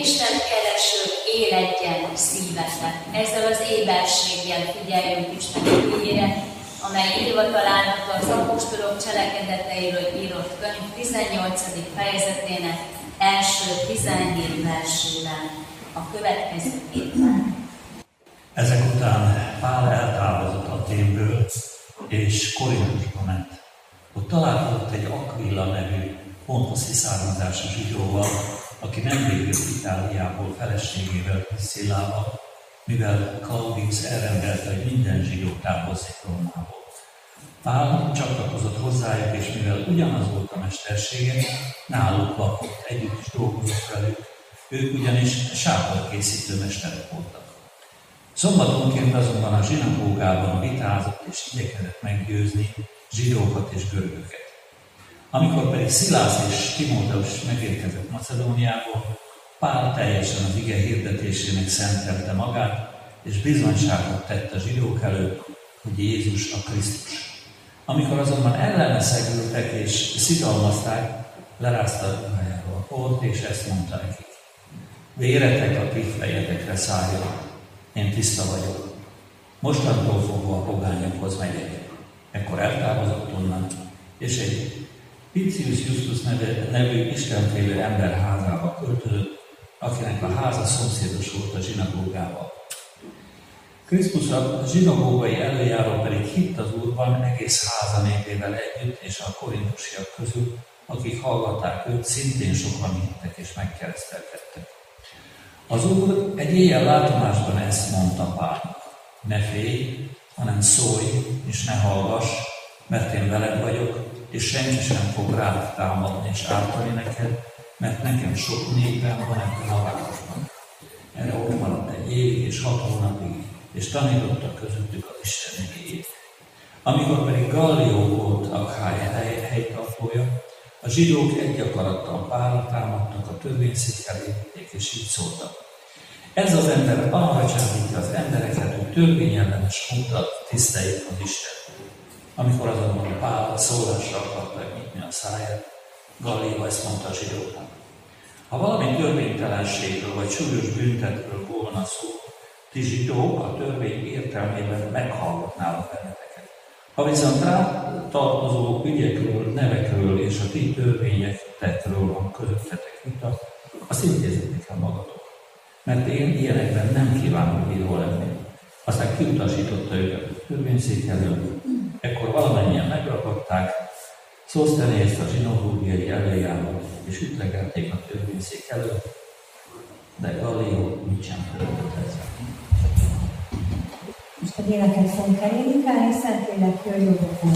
felső éledjen szívetek. Ezzel az éberséggel figyeljünk Isten ügyére, amely írva található az apostolok cselekedeteiről írott könyv 18. fejezetének első 17 versében a következőképpen. Ezek után Pál eltávozott a témből, és Korintusba ment. Ott találkozott egy Aquilla nevű, pontosi származású zsidóval, aki nemrég jött Itáliából feleségével Priscillával, mivel Claudius elrendelte, hogy minden zsidó távozik Rómából. Pál csatlakozott hozzájuk, és mivel ugyanaz volt a mestersége, náluk lakott, együtt is dolgozott velük, ők ugyanis sátorkészítő mesterek voltak. Szombatonként azonban a zsinagógában vitázott és igyekezett meggyőzni zsidókat és görögöket. Amikor pedig Szilász és Timóteus megérkezett Macedóniából, Pál teljesen az ige hirdetésének szentelte magát, és bizonyságot tett a zsidók előtt, hogy Jézus a Krisztus. Amikor azonban ellene szegültek és szidalmazták, lerázta a ruhájáról a polt, és ezt mondta nekik. Véretek a ti fejetekre szálljon, én tiszta vagyok. Mostantól fogva a pogányokhoz megyek. Ekkor eltávozott onnan, és egy Picius Justus neve, nevű istenfélő ember házába költözött, akinek a háza szomszédos volt a zsinagógával. Krisztus a zsinagógai előjáró pedig hitt az Úrban egész háza népével együtt és a korintusiak közül, akik hallgatták őt, szintén sokan hittek és megkeresztelkedtek. Az Úr egy éjjel látomásban ezt mondta Pálnak. Ne félj, hanem szólj, és ne hallgass, mert én veled vagyok, és senki sem fog rád támadni és ártani neked, mert nekem sok népem van ebben a városban. Erre ott maradt egy évig és hat hónapig, és tanította közöttük az Isten igényét. Amikor pedig Gallió volt a hely, helytartója, a zsidók egy akarattal párra támadtak, a törvényszék elé és így szóltak. Ez az ember arra csábítja az embereket, hogy törvényellenes módon tiszteljék az Isten. Amikor azonban Pál szólásra akarta nyitni a száját, Gallió ezt mondta a zsidóknak. Ha valami törvénytelenségről vagy súlyos büntetről volna szó, ti zsidók a törvény értelmében meghallgatnálak benneteket. Ha viszont rá tartozó ügyekről, nevekről és a ti törvényekről van közöttetek vita, azt intézzétek el magatok. Mert én ilyenekben nem kívánok bíró lenni. Aztán kiutasította őket a törvényszék elől, ekkor valamennyien megragadták, Szósztenézt a zsinogógiai előjáról, és ütlegelték a törvényszék előtt, de Gallió mit sem történt ezzel. Most a éneket fogunk elénekelni, Szentlélek jöjjön a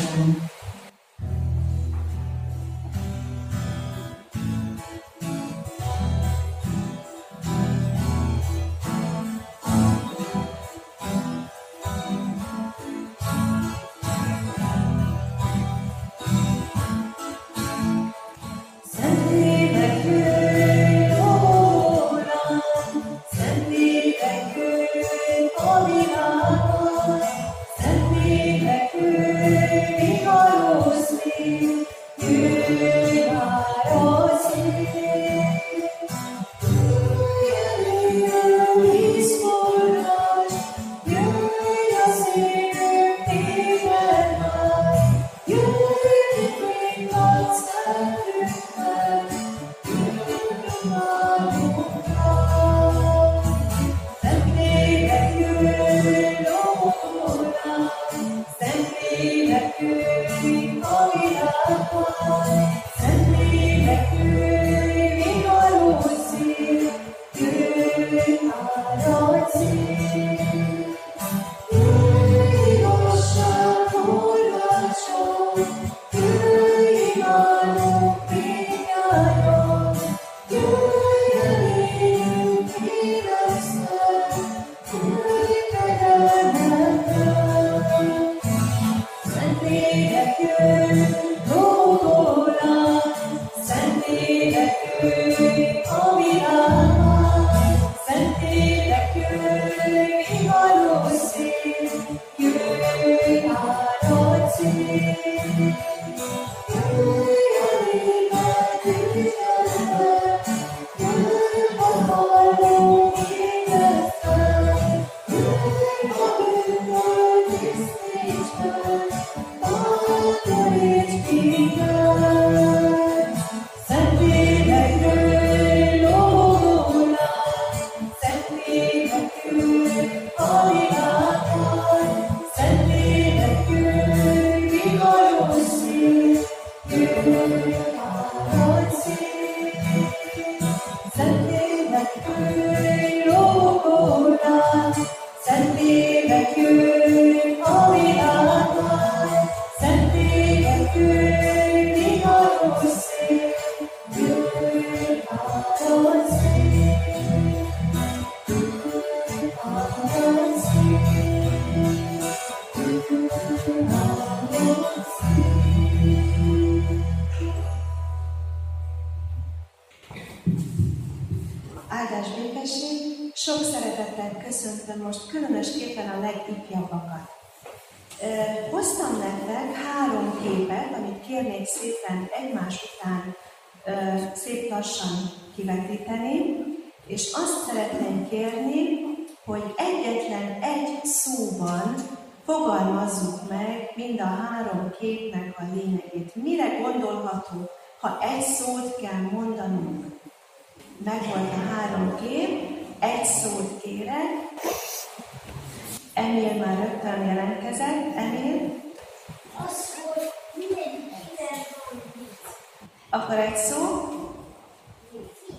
akkor egy szó.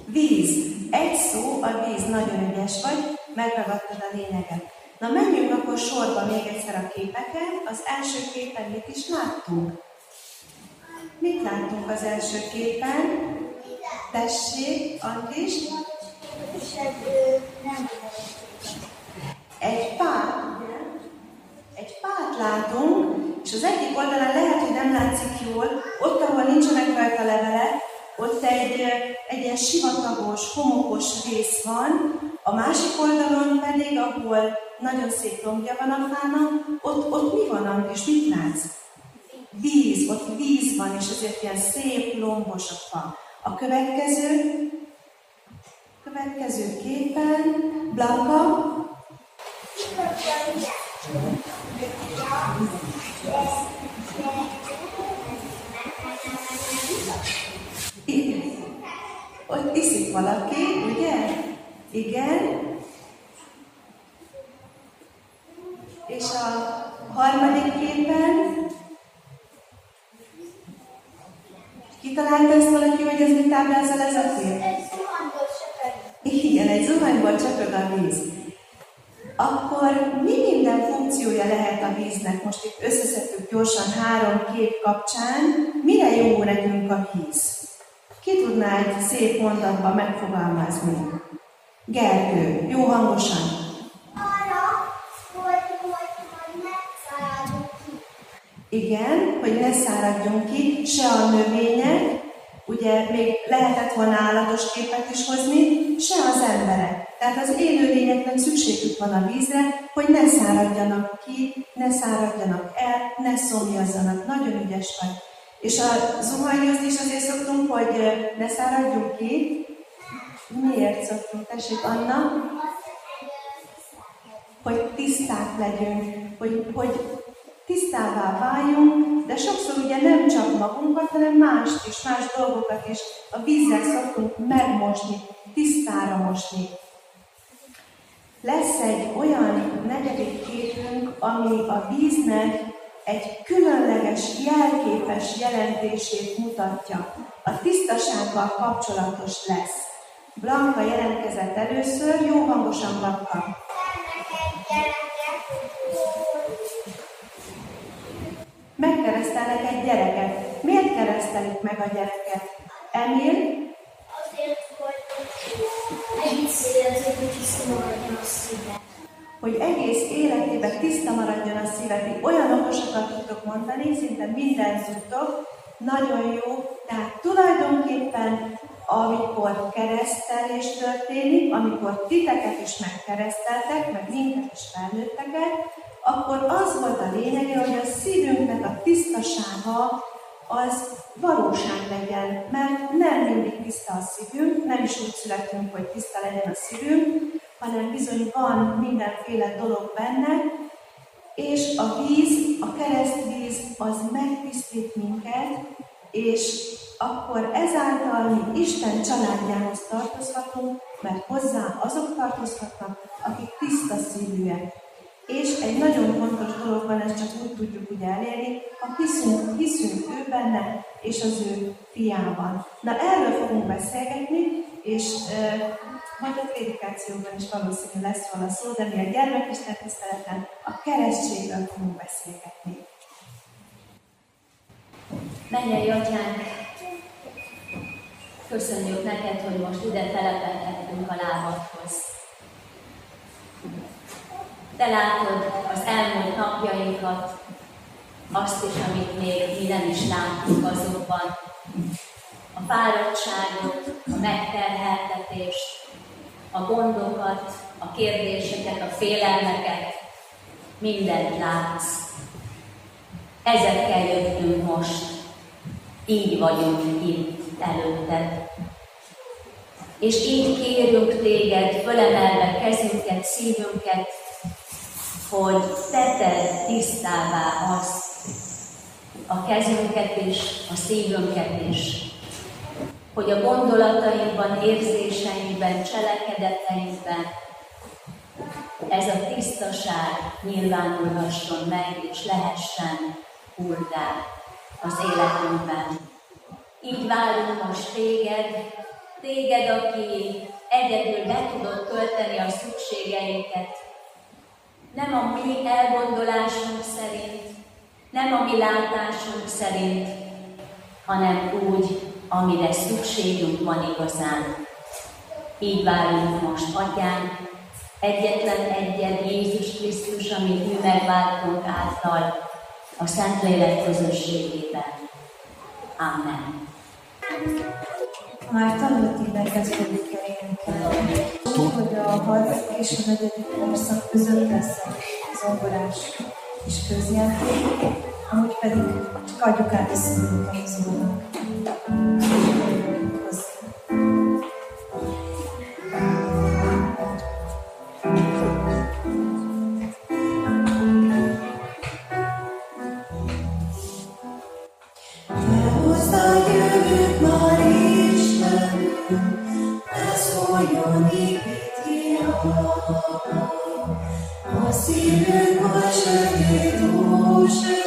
Víz. Egy szó, a víz. Nagyon ügyes vagy, megragadtad a lényeget. Na menjünk akkor sorba még egyszer a képeken. Az első képen mit is láttunk? Mit láttunk az első képen? Tessék, mindenki. egy pát? Egy pát látunk, és az egyik oldalon lehet, hogy nem látszik jól, ott, ahol nincsenek rajta levelek, ott egy, egy ilyen sivatagos, homokos rész van, a másik oldalon pedig, ahol nagyon szép lombja van a fának, ott, ott mi van, Andris, mit látsz? Víz, ott víz van, és ezért ilyen szép, lombos a fa. A következő, következő képen, Blanka, I- Ott iszik valaki, ugye? Igen. És a harmadik képen kitalálta ezt valaki, hogy ez mit táblázol ez a kép? Ez zuhanyból söpörű. Igen, egy zuhanyból csöpög a víz. Akkor mi minden funkciója lehet a víznek? Most itt összeszedtük gyorsan három kép kapcsán. Mire jó nekünk a víz? Ki tudná egy szép mondatban megfogalmazni? Gergő, jó hangosan. Arra, hogy, hogy, hogy ne száradjunk ki. Igen, hogy ne száradjon ki se a növények, ugye még lehetett volna állatos képet is hozni, se az emberek. Tehát az élőlényeknek szükségük van a vízre, hogy ne száradjanak ki, ne száradjanak el, ne szomjazzanak. Nagyon ügyes vagy. És a zuhanyozni is azért szoktunk, hogy ne száradjunk ki. Miért szoktunk? Tessék, Anna? hogy tiszták legyünk, hogy, hogy tisztává váljunk, sokszor ugye nem csak magunkat, hanem mást is, más dolgokat is a vízzel szoktunk megmosni, tisztára mosni. Lesz egy olyan negyedik képünk, ami a víznek egy különleges, jelképes jelentését mutatja. A tisztasággal kapcsolatos lesz. Blanka jelentkezett először, jó hangosan Blanka. Megkeresztelnek egy gyereket. Miért keresztelik meg a gyereket? Emil, Azért, hogy egész életében tiszta maradjon a szíve. hogy egész életében tiszta maradjon a szíve. Ti olyan okosakat tudtok mondani, szinte mindent tudtok, nagyon jó. Tehát tulajdonképpen, amikor keresztelés történik, amikor titeket is megkereszteltek, meg minket is felnőtteket, akkor az volt a lényege, hogy a szívünknek a tisztasága az valóság legyen, mert nem mindig tiszta a szívünk, nem is úgy születünk, hogy tiszta legyen a szívünk, hanem bizony van mindenféle dolog benne, és a víz, a keresztvíz az megtisztít minket, és akkor ezáltal mi Isten családjához tartozhatunk, mert hozzá azok tartozhatnak, akik tiszta szívűek. És egy nagyon fontos dolog van, ezt csak úgy tudjuk ugye elérni, ha hiszünk, hiszünk ő benne, és az ő fiában. Na erről fogunk beszélgetni, és e, majd a prédikációban is valószínű lesz róla szó, de mi a gyermekisten tiszteleten a keresztségről fogunk beszélgetni. Mennyei atyánk, köszönjük neked, hogy most ide telepedhettünk a lábadhoz. Te látod az elmúlt napjainkat, azt is, amit még mi nem is láttunk azokban. A fáradtságot, a megterheltetést, a gondokat, a kérdéseket, a félelmeket, mindent látsz. Ezekkel jöttünk most, így vagyunk itt előtted. És így kérünk téged, fölemelve kezünket, szívünket, hogy teted tisztává azt, a kezünket is, a szívünket is, hogy a gondolatainkban, érzéseinkben, cselekedeteinkben ez a tisztaság nyilvánulhasson meg, és lehessen úrrá az életünkben. Így várunk most téged, téged, aki egyedül be tudod tölteni a szükségeinket, nem a mi elgondolásunk szerint, nem a mi látásunk szerint, hanem úgy, amire szükségünk van igazán. Így várunk most, Atyánk, egyetlen egyen Jézus Krisztus, amit mi megváltunk által, a Szentlélek közösségében. Amen. Már tanult éveket fogjuk énekelni. Úgy, hogy a harmadik és a negyedik verszak között lesz a zongorás és közjáték, amúgy pedig Спасибо, Боже, ты души.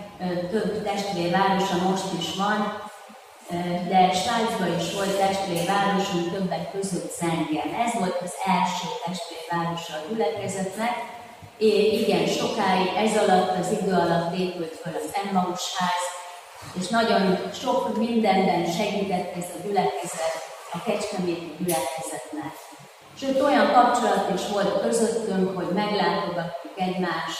több testvérvárosa, most is van, de Svájcban is volt testvérvárosunk, többek között Zengen. Ez volt az első testvérvárosa a gyülekezetnek, és igen, sokáig ez alatt, az idő alatt épült föl az Emmaus ház, és nagyon sok mindenben segített ez a gyülekezet, a Kecskeméti gyülekezetnek. Sőt, olyan kapcsolat is volt közöttünk, hogy meglátogattuk egymás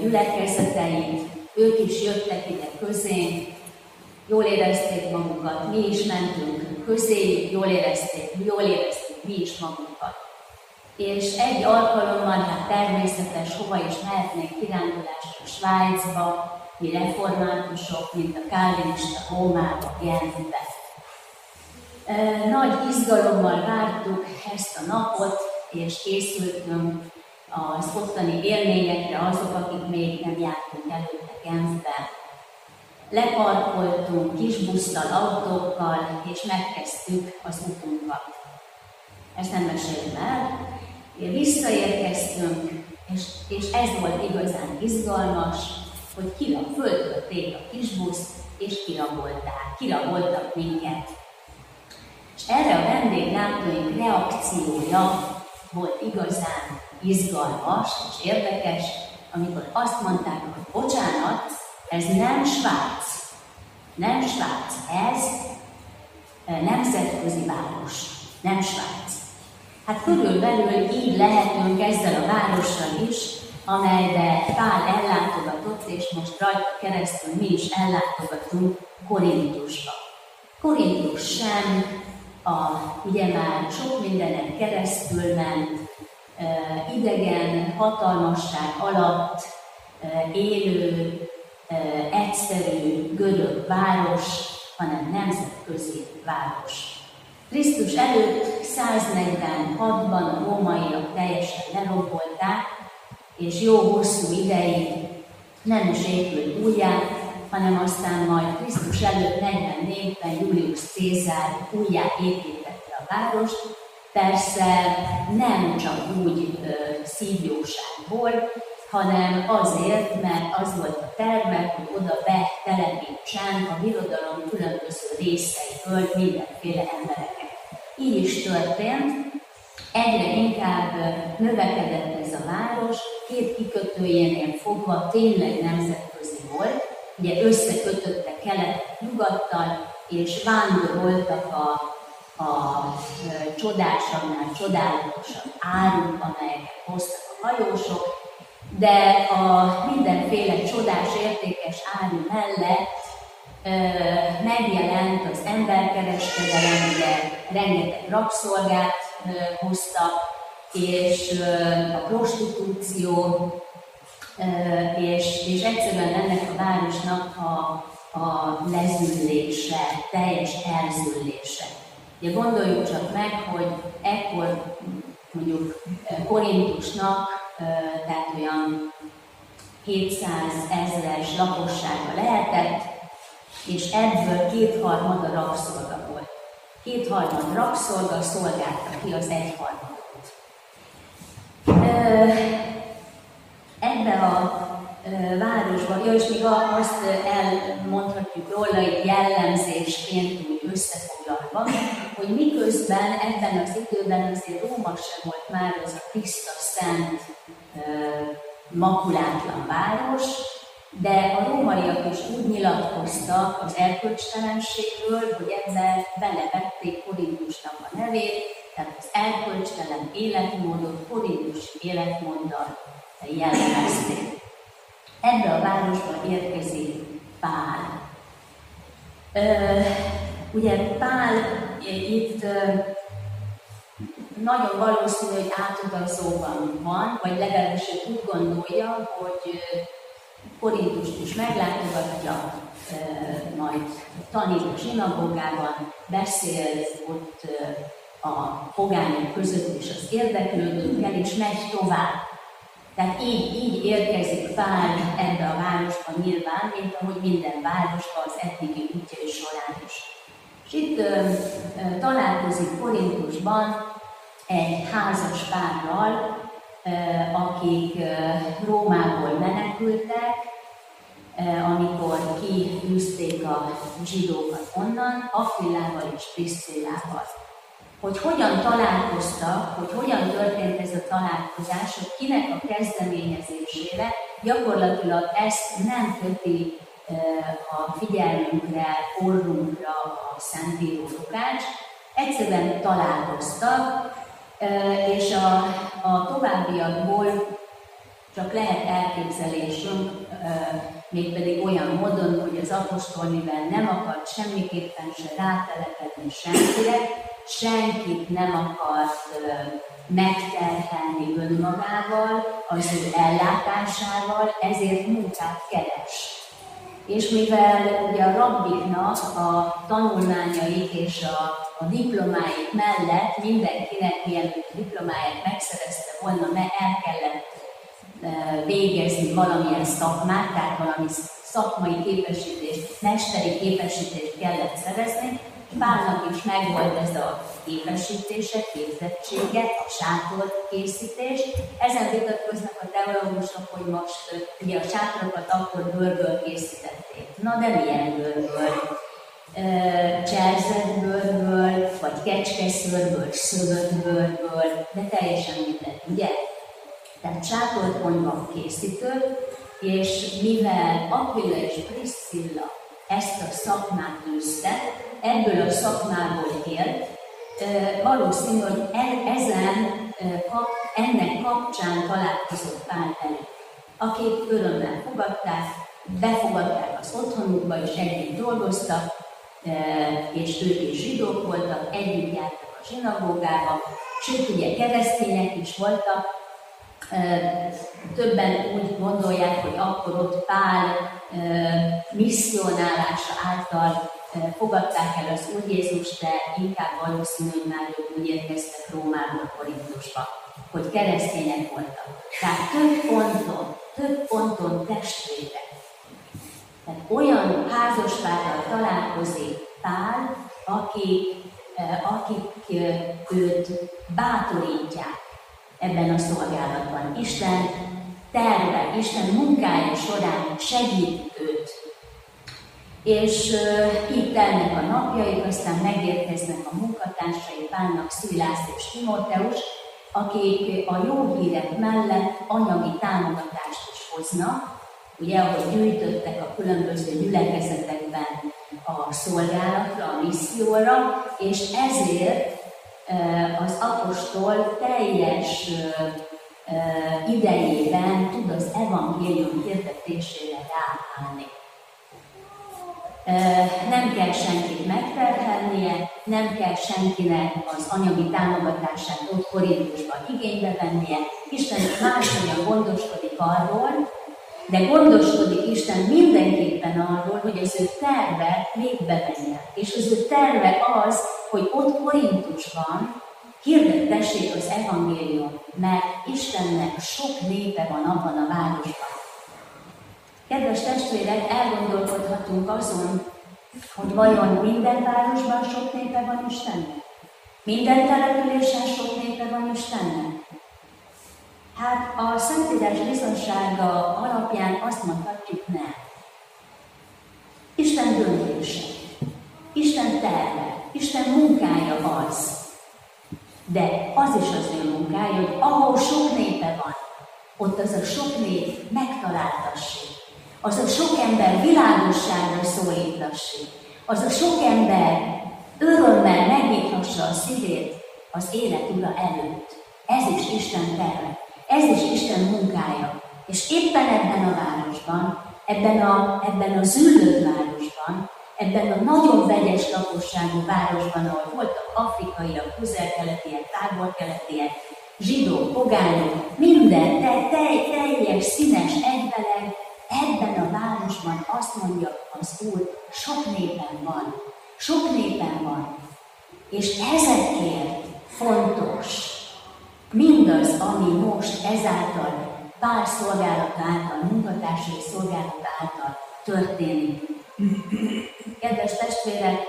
gyülekezeteit, ők is jöttek ide közénk, jól érezték magukat, mi is mentünk közé, jól érezték, jól érezték mi is magunkat. És egy alkalommal, hát természetes, hova is mehetnék kirándulásra Svájcba, mi reformátusok, mint a kálvinista Rómába, Genfbe. Nagy izgalommal vártuk ezt a napot, és készültünk az ottani élményekre azok, akik még nem jártunk előtte Genfbe. Leparkoltunk kis busszal, autókkal, és megkezdtük az utunkat. Ezt nem mesélem el. Visszaérkeztünk, és, és ez volt igazán izgalmas, hogy kira föltölték a kis busz, és kirabolták, kiraboltak minket. És erre a vendéglátóink reakciója volt igazán izgalmas és érdekes, amikor azt mondták, hogy bocsánat, ez nem Svájc, nem Svájc, ez e, nemzetközi város, nem Svájc. Hát körülbelül így lehetünk ezzel a várossal is, amelybe Pál ellátogatott, és most rajta keresztül mi is ellátogatunk Korintusba. Korintus sem, a, ugye már sok mindenen keresztül ment, idegen hatalmasság alatt élő, egyszerű görög város, hanem nemzetközi város. Krisztus előtt 146-ban a rómaiak teljesen lerombolták, és jó hosszú ideig nem is épült újjá, hanem aztán majd Krisztus előtt 44-ben Julius Cézár újjá építette a várost, Persze nem csak úgy szívjóságból, hanem azért, mert az volt a terve, hogy oda betelepítsen a birodalom különböző részeiből mindenféle embereket. Így is történt, egyre inkább növekedett ez a város, két kikötőjénél fogva tényleg nemzetközi volt, ugye összekötötte keletet nyugattal, és vándoroltak a a csodásabbnál csodálatosabb áruk, amelyeket hoztak a hajósok, de a mindenféle csodás, értékes áru mellett megjelent az emberkereskedelem, ugye rengeteg rabszolgát hoztak, és a prostitúció, és, és egyszerűen ennek a városnak a, a lezüllése, teljes elzüllése. Ugye gondoljuk csak meg, hogy ekkor mondjuk Korintusnak, tehát olyan 700 ezeres lakossága lehetett, és ebből kétharmada rabszolga volt. Kétharmad rabszolga szolgálta ki az egyharmadot. Ebbe a városban, ja, és még azt elmondhatjuk róla egy jellemzésként úgy összefoglalva, hogy miközben ebben az időben azért Róma sem volt már az a tiszta, szent, makulátlan város, de a rómaiak is úgy nyilatkoztak az erkölcstelenségről, hogy ebben belevették Korintusnak a nevét, tehát az erkölcstelen életmódot korintusi életmóddal jellemezték ebbe a városba érkezik Pál. Ugye Pál itt nagyon valószínű, hogy átutazóban van, vagy legalábbis úgy gondolja, hogy Korintust is meglátogatja, majd tanít a zsinagógában, beszél ott a pogányok között is az érdeklődőkkel, és megy tovább tehát így, így érkezik Pál ebbe a városba nyilván, mint ahogy minden városba az eddigi útjai során is. És itt ö, ö, találkozik Korintusban egy házas párral, akik Rómából menekültek, amikor kiűzték a zsidókat onnan, Aquilával és Priscillával. Hogy hogyan találkoztak, hogy hogyan történt ez a találkozás, hogy kinek a kezdeményezésére, gyakorlatilag ezt nem köti a figyelmünkre, orrunkra a Szentíró Lukács, egyszerűen találkoztak, és a, a továbbiakból csak lehet elképzelésünk, mégpedig olyan módon, hogy az apostol, mivel nem akart semmiképpen se rátelepedni senkire, senkit nem akart megterhelni önmagával, az ő ellátásával, ezért munkát keres. És mivel ugye a rabbiknak a tanulmányaik és a, a diplomáik mellett mindenkinek, mielőtt diplomáját megszerezte volna, mert el kellett végezni valamilyen szakmát, tehát valami szakmai képesítést, mesteri képesítést kellett szerezni, Pálnak is megvolt ez a képesítése, képzettsége, a sátor készítés. Ezen vitatkoznak a teológusok, hogy most ugye a sátorokat akkor bőrből készítették. Na de milyen bőrből? Cserzett bőrből, vagy kecskeszőrből, szövött bőrből, de teljesen mindegy, ugye? Tehát sátorkonyva készítő, és mivel Aquila és Priscilla ezt a szakmát űzte, ebből a szakmából élt, valószínű, hogy e, ezen, ennek kapcsán találkozott Pál velük, akik örömmel fogadták, befogadták az otthonukba, és együtt dolgoztak, és ők is zsidók voltak, együtt jártak a zsinagógába, sőt, ugye keresztények is voltak, Többen úgy gondolják, hogy akkor ott Pál misszionálása által fogadták el az Úr Jézus, de inkább valószínű, hogy már ők úgy érkeztek Rómából Korintusba, hogy keresztények voltak. Tehát több ponton, több ponton testvérek. Tehát olyan házaspárral találkozik Pál, akik, akik őt bátorítják, ebben a szolgálatban. Isten terve, Isten munkája során segít őt. És így telnek a napjaik, aztán megérkeznek a munkatársai, Pálnak, Szilász és Timóteus, akik a jó hírek mellett anyagi támogatást is hoznak, ugye, ahogy gyűjtöttek a különböző gyülekezetekben a szolgálatra, a misszióra, és ezért az apostol teljes idejében tud az evangélium hirdetésére ráállni. Nem kell senkit megterhelnie, nem kell senkinek az anyagi támogatását ott Korintusban igénybe vennie. Isten máshogyan gondoskodik arról, de gondoskodik Isten mindenképpen arról, hogy az ő terve végbe menjen. És az ő terve az, hogy ott Korintusban hirdettessék az evangélium, mert Istennek sok népe van abban a városban. Kedves testvérek, elgondolkodhatunk azon, hogy vajon minden városban sok népe van Istennek? Minden településen sok népe van Istennek? Hát a Szentírás bizonsága alapján azt mondhatjuk nem. Isten döntése, Isten terve, Isten munkája az. De az is az ő munkája, hogy ahol sok népe van, ott az a sok nép megtaláltassék. Az a sok ember világosságra szólítassék. Az a sok ember örömmel megnyithassa a szívét az élet ura előtt. Ez is Isten terve. Ez is Isten munkája. És éppen ebben a városban, ebben a, ebben a züllött városban, ebben a nagyon vegyes lakosságú városban, ahol voltak afrikaiak, közel-keletiek, távol-keletiek, zsidók, pogányok, minden te, te, teljes, színes, egybeleg, ebben a városban azt mondja az Úr, sok népen van, sok népen van, és ezekért fontos, mindaz, ami most ezáltal pár szolgálata által, munkatársai szolgálata által történik. Kedves testvérek,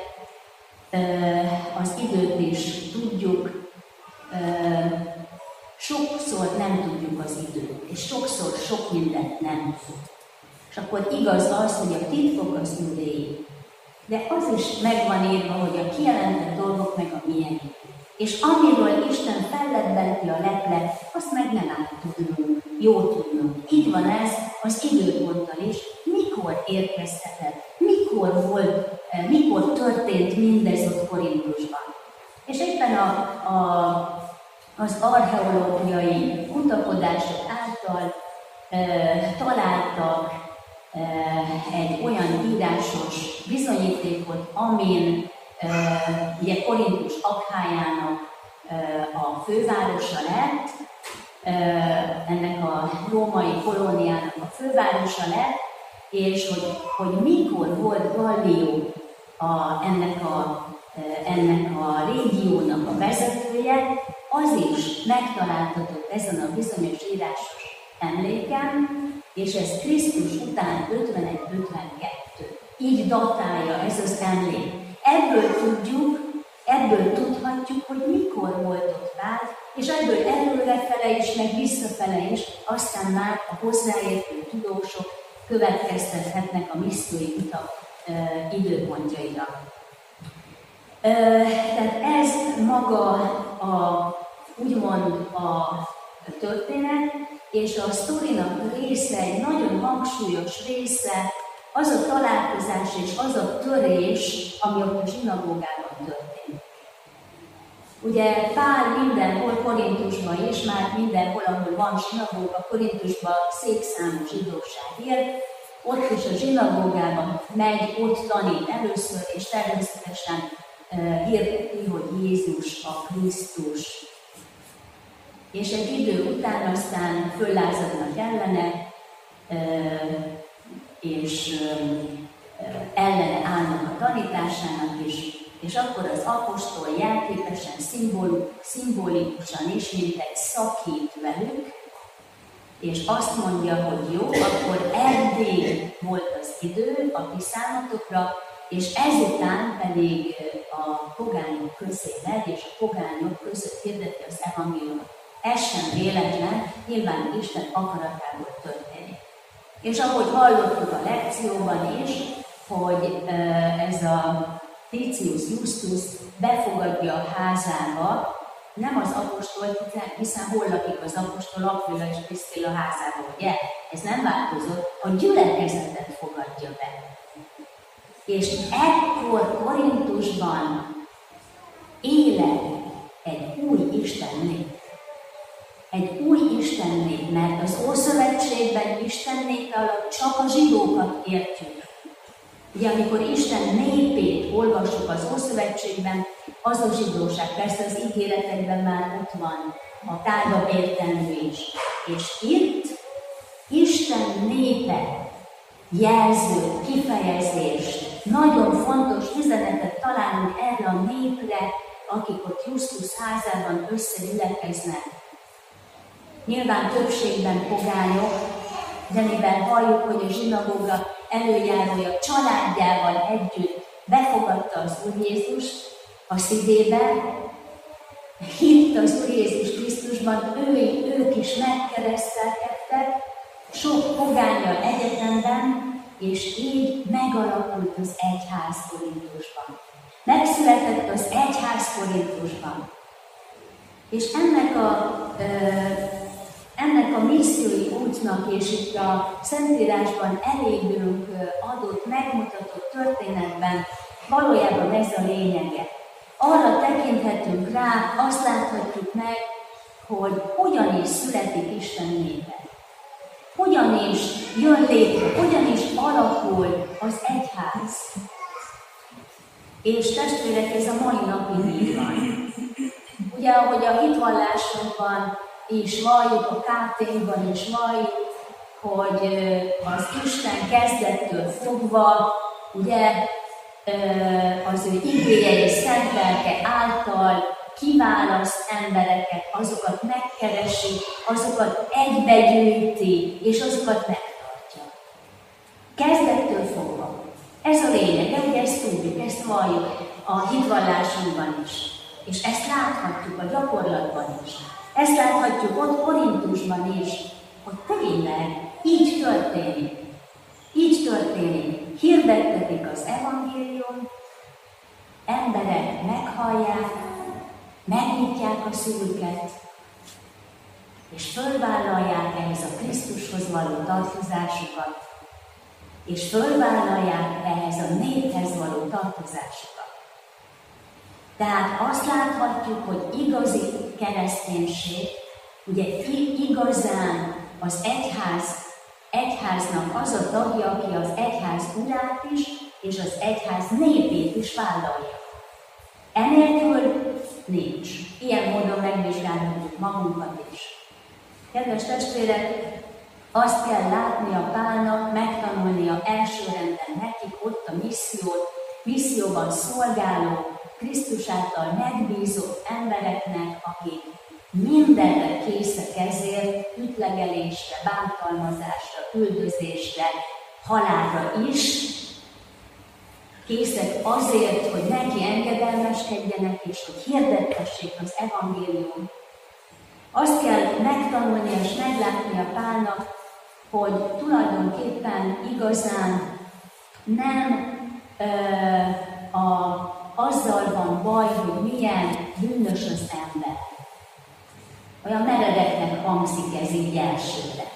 az időt is tudjuk, sokszor nem tudjuk az időt, és sokszor sok mindent nem tudjuk. És akkor igaz az, hogy a titkok az üdéi. De az is megvan írva, hogy a kijelentett dolgok meg a miénk. És amiről Isten fellebbenti a leplet, azt meg nem át tudnunk, jó tudnunk. Így van ez az időponttal is, mikor érkezhetett, mikor volt, eh, mikor történt mindez ott Korintusban. És éppen a, a, az archeológiai kutakodások által e, találtak egy olyan írásos bizonyítékot, amin ugye Korintus Akhájának a fővárosa lett, ennek a római kolóniának a fővárosa lett, és hogy, hogy mikor volt Gallió a, ennek, a, ennek a régiónak a vezetője, az is megtaláltatott ezen a bizonyos írásos emléken, és ez Krisztus után 51-52. Így datálja ez az emlék. Ebből tudjuk, ebből tudhatjuk, hogy mikor volt ott Pál, és ebből előrefele is, meg visszafele is, aztán már a hozzáértő tudósok következtethetnek a missziói utak e, időpontjaira. E, tehát ez maga a, úgymond a történet, és a sztorinak része, egy nagyon hangsúlyos része, az a találkozás és az a törés, ami ott a zsinagógában történt. Ugye Pál mindenhol, Korintusban is, már mindenhol, ahol van zsinagóga, Korintusban szép számú zsidóság él, ott is a zsinagógában megy, ott tanít először, és természetesen uh, hirdeti, hogy Jézus a Krisztus. És egy idő után aztán föllázadnak ellene, és ellene állnak a tanításának is, és akkor az apostol jelképesen, szimbolikusan is, mint egy szakít velük, és azt mondja, hogy jó, akkor eddig volt az idő a ti számotokra, és ezután pedig a pogányok közé megy, és a pogányok között hirdeti az evangéliumot. Ez sem véletlen, nyilván Isten akaratából történik. És ahogy hallottuk a lekcióban is, hogy ez a Titius Justus befogadja a házába, nem az apostol, hiszen hol lakik az apostol Aquila és Krisztilla házában, ugye? Ez nem változott, a gyülekezetet fogadja be. És ekkor Korintusban élet egy új Isten nép. Egy új Isten nép, mert az Ószövetségben Isten népe alatt csak a zsidókat értjük. Ugye, amikor Isten népét olvassuk az Ószövetségben, az a zsidóság, persze az ígéretekben már ott van, a tágabb értelmű is. És itt Isten népe jelző, kifejezést, nagyon fontos üzenetet találunk erre a népre, akik ott Justus házában összegyülekeznek. Nyilván többségben pogányok, de mivel halljuk, hogy a zsinagóga előjárója családjával együtt befogadta az Úr Jézust, a szívébe, hitt az Úr Jézus Krisztusban, ő, ők is megkeresztelkedtek, sok pogányjal egyetemben, és így megalakult az egyház Korintusban. Megszületett az egyház Korintusban. És ennek a, ennek a missziói útnak, és itt a Szentírásban elégünk adott, megmutatott történetben valójában ez a lényege arra tekinthetünk rá, azt láthatjuk meg, hogy hogyan is születik Isten népe. Hogyan is jön létre, hogyan is alakul az egyház. És testvérek, ez a mai napig így van. Ugye, ahogy a hitvallásunkban is valljuk, a kt is valljuk, hogy az Isten kezdettől fogva, ugye az ő igéje és szent lelke által kiválaszt embereket, azokat megkeresi, azokat egybegyűjti, és azokat megtartja. Kezdettől fogva. Ez a lényeg, de ugye ezt tudjuk, ezt valljuk a hitvallásunkban is. És ezt láthatjuk a gyakorlatban is. Ezt láthatjuk ott Korintusban is, hogy tényleg így történik. Így történik. Hirdettetik az evangélium, emberek meghallják, megnyitják a szívüket, és fölvállalják ehhez a Krisztushoz való tartozásukat, és fölvállalják ehhez a néphez való tartozásukat. Tehát azt láthatjuk, hogy igazi kereszténység, ugye igazán az egyház, egyháznak az a tagja, aki az egyház urát is, és az egyház népét is vállalja. Enélkül nincs. Ilyen módon megvizsgálhatjuk magunkat is. Kedves testvérek, azt kell látni a Pálnak, megtanulnia első rendben nekik ott a missziót, misszióban szolgáló, Krisztus által megbízott embereknek, akik mindenre készek ezért, ütlegelésre, bántalmazásra, üldözésre, halálra is, készek azért, hogy neki engedelmeskedjenek, és hogy hirdettessék az evangélium. Azt kell megtanulni és meglátni a Pálnak, hogy tulajdonképpen igazán nem ö, a, azzal van baj, hogy milyen bűnös az ember. Olyan meredeknek hangzik ez így elsőre.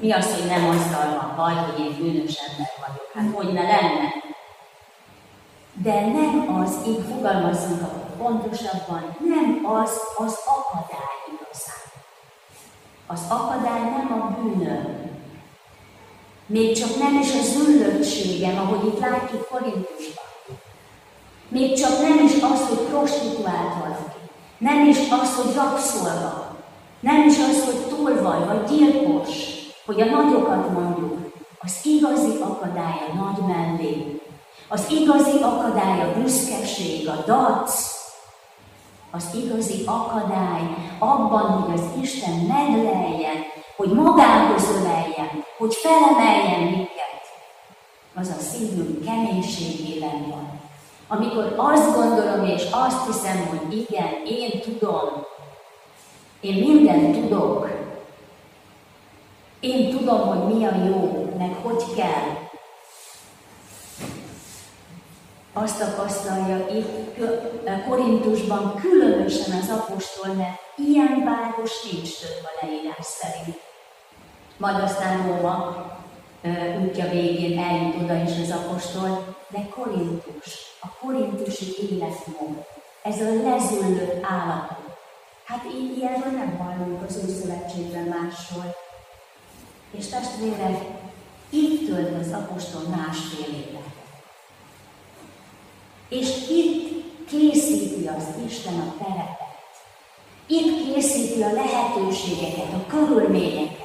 Mi az, hogy nem azzal van baj, hogy én bűnös ember vagyok? Hát hogy ne lenne? De nem az, így fogalmazzunk pontosabban, nem az az akadály igazán. Az akadály nem a bűnöm, még csak nem is a züllöttségem, ahogy itt látjuk Korintusban. Még csak nem is az, hogy prostituált valaki. Nem is az, hogy rabszolga. Nem is az, hogy tolvaj vagy gyilkos, hogy a nagyokat mondjuk. Az igazi akadály a nagy mellé. Az igazi akadály a büszkeség, a dac. Az igazi akadály abban, hogy az Isten megleljen, hogy magához öleljen, hogy felemeljen minket, az a szívünk keménységében van. Amikor azt gondolom és azt hiszem, hogy igen, én tudom, én mindent tudok, én tudom, hogy mi a jó, meg hogy kell. Azt tapasztalja itt Korintusban különösen az apostol, mert ilyen város nincs több a leírás szerint. Majd aztán Róma útja végén eljut oda is az apostol, de Korintus, a korintusi életmód, ez a lezüllött állapot. Hát így ilyenről nem hallunk az új szövetségben máshol. És testvérek, itt tölt az apostol másfél évet. És itt készíti az Isten a terepet. Itt készíti a lehetőségeket, a körülményeket.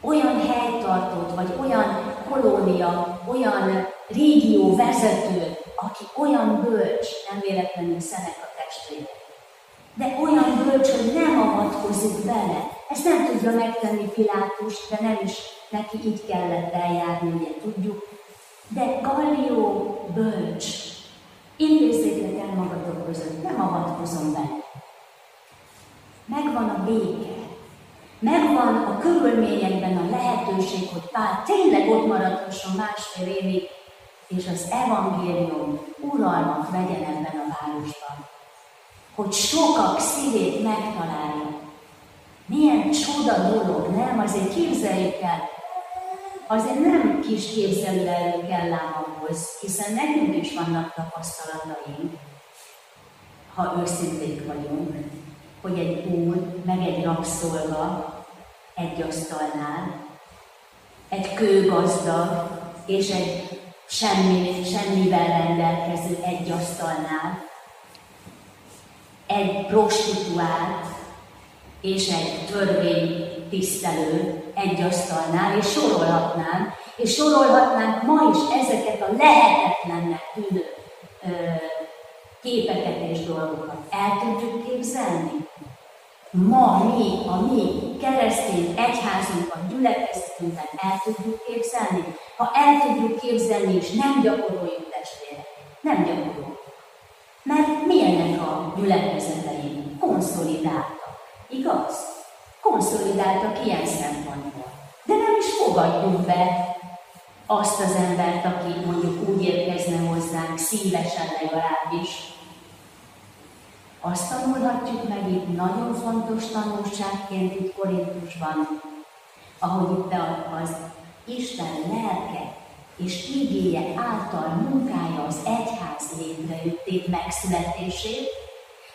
Olyan helytartót, vagy olyan kolónia, olyan régió vezető, aki olyan bölcs, nem véletlenül szenek a testvérek. De olyan bölcs, hogy nem avatkozik bele. Ezt nem tudja megtenni Pilátus, de nem is neki így kellett eljárni, ugye tudjuk. De Gallió bölcs. Intézzétek el magatok között, nem avatkozom bele. Megvan a béke. Megvan a körülményekben a lehetőség, hogy Pál tényleg ott maradhasson másfél évig, és az evangélium uralmat vegyen ebben a városban. Hogy sokak szívét megtalálja. Milyen csoda dolog, nem? Azért képzeljük el, azért nem kis képzelőerő kell ám hiszen nekünk is vannak tapasztalataink, ha őszinték vagyunk, hogy egy úr, meg egy rabszolga egy asztalnál, egy kőgazdag és egy semmi, semmivel rendelkező egy asztalnál, egy prostituált és egy törvény tisztelő egy asztalnál, és sorolhatnánk, és sorolhatnánk ma is ezeket a lehetetlennek tűnő ö, képeket és dolgokat. El tudjuk képzelni? Ma mi, a mi keresztény egyházunkban, gyülekezetünkben el tudjuk képzelni? Ha el tudjuk képzelni, és nem gyakoroljuk testvérek, nem gyakoroljuk. Mert milyenek a gyülekezetein konszolidáltak. Igaz? Konszolidáltak ilyen szempontból. De nem is fogadjuk be azt az embert, aki mondjuk úgy érkezne hozzánk, szívesen legalábbis. Azt tanulhatjuk meg itt nagyon fontos tanulságként itt Korintusban, ahogy itt az Isten lelke és igéje által munkája az egyház létrejöttét, megszületését,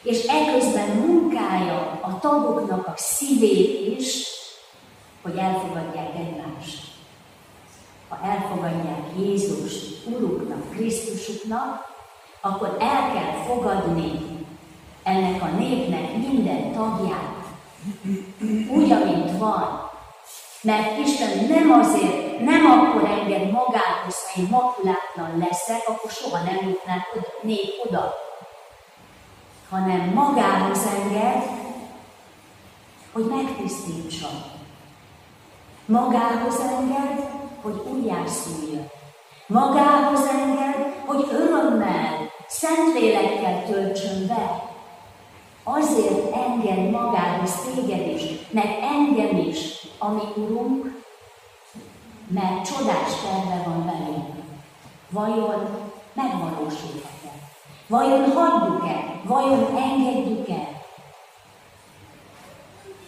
és eközben munkája a tagoknak a szívét is, hogy elfogadják egymást. Ha elfogadják Jézust Uruknak, Krisztusuknak, akkor el kell fogadni ennek a népnek minden tagját, úgy, amint van, mert Isten nem azért, nem akkor enged magához, ha én makulátlan leszek, akkor soha nem jutnák oda, nép oda. Hanem magához enged, hogy megtisztítsam. Magához enged, hogy újjászújjon. Magához enged, hogy örömmel, szentlélekkel töltsön be. Azért enged magához téged is, meg engem is, ami Urunk, mert csodás terve van velünk. Vajon megvalósulhat-e? Vajon hagyjuk-e? Vajon engedjük-e?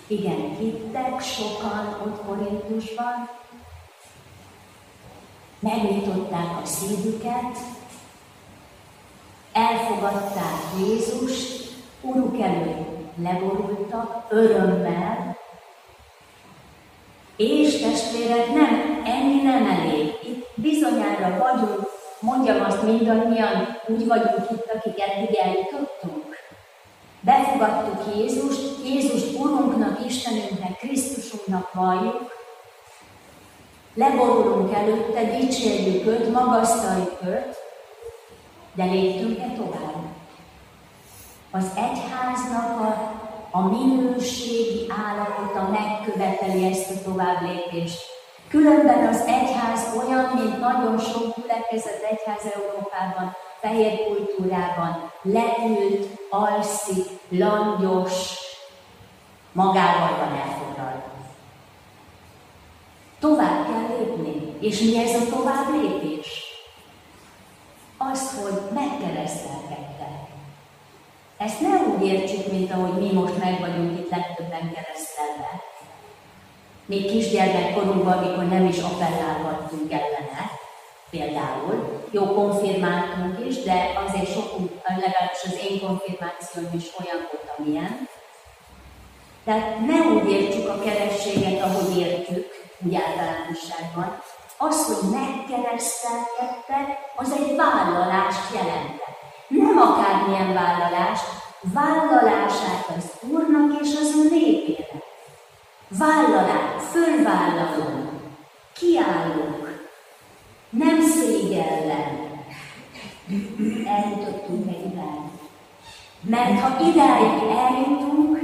Igen, hittek sokan ott Korintusban, megnyitották a szívüket, elfogadták Jézust, Uruk előtt leborultak örömmel, és testvérek, nem, ennyi nem elég. Itt bizonyára vagyunk, mondjam azt mindannyian, úgy vagyunk itt, akik eddig eljutottunk. Befogadtuk Jézust, Jézus Urunknak, Istenünknek, Krisztusunknak valljuk, leborulunk előtte, dicsérjük őt, magasztaljuk őt, de léptünk-e tovább? Az egyháznak a a minőségi állapota megköveteli ezt a tovább lépést. Különben az egyház olyan, mint nagyon sok gyülekezet egyház Európában, fehér kultúrában, leült, alszik, langyos, magával van elfoglalva. Tovább kell lépni. És mi ez a tovább lépés? Az, hogy megkeresztelkedtek. Ezt ne úgy értsük, mint ahogy mi most meg vagyunk itt legtöbben keresztelve. Még kisgyermekkorunkban, amikor nem is appellálhattunk ellene, például. Jó, konfirmáltunk is, de azért sokunk, legalábbis az én konfirmációm is olyan volt, amilyen. Tehát ne úgy értsük a kerességet, ahogy értjük, úgy általánosságban. Az, hogy megkeresztelkedtek, az egy vállalást jelentett. Nem akármilyen vállalást, vállalását az Úrnak és az ő népének. Vállalát, fölvállalom, kiállunk, nem szégyellem. Eljutottunk egy idáig. Mert ha idáig eljutunk,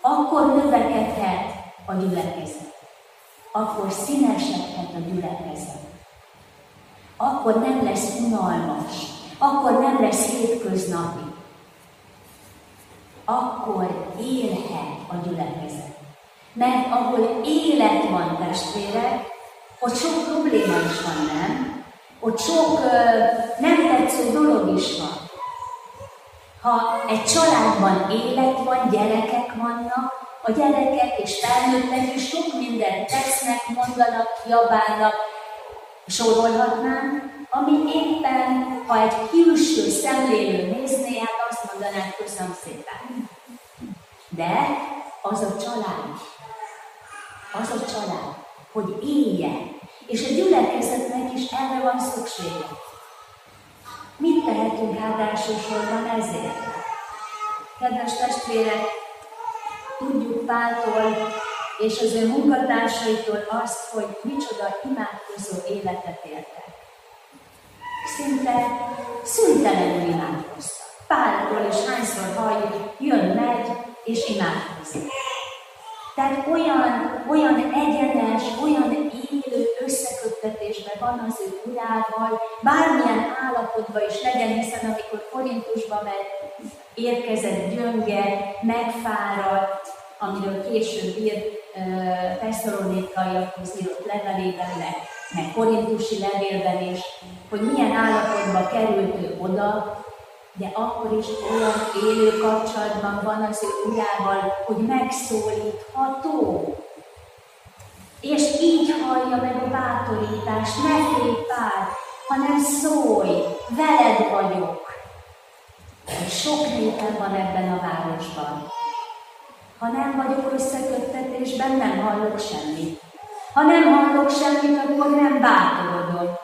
akkor növekedhet a gyülekezet. Akkor színesedhet a gyülekezet. Akkor nem lesz unalmas, akkor nem lesz hétköznapi. Akkor élhet a gyülekezet. Mert ahol élet van, testvérek, ott sok probléma is van, nem? Ott sok ö, nem tetsző dolog is van. Ha egy családban élet van, gyerekek vannak, a gyerekek és felnőttek is sok mindent tesznek, mondanak, jabálnak, sorolhatnám, ami éppen, ha egy külső szemlélő nézné, hát azt mondanák, köszönöm szépen. De az a család, az a család, hogy éljen, és a gyülekezetnek is erre van szüksége. Mit tehetünk hát elsősorban ezért? Kedves testvérek, tudjuk Páltól és az ő munkatársaitól azt, hogy micsoda imádkozó életet éltek szinte szüntelenül imádkoztak. Pálról is hányszor halljuk, jön, megy és imádkozik. Tehát olyan, olyan egyenes, olyan élő összeköttetésben van az ő urával, bármilyen állapotban is legyen, hiszen amikor Korintusba megy, érkezett gyönge, megfáradt, amiről később ír Tesszalonikaiakhoz írott levelében, meg, meg korintusi levélben is, hogy milyen állapotba került ő oda, de akkor is olyan élő kapcsolatban van az ő urával, hogy megszólítható. És így hallja meg a bátorítást, ne félj pár, hanem szólj, veled vagyok. Sok népen van ebben a városban. Ha nem vagyok összeköttetésben, nem hallok semmit. Ha nem hallok semmit, akkor nem bátorodok.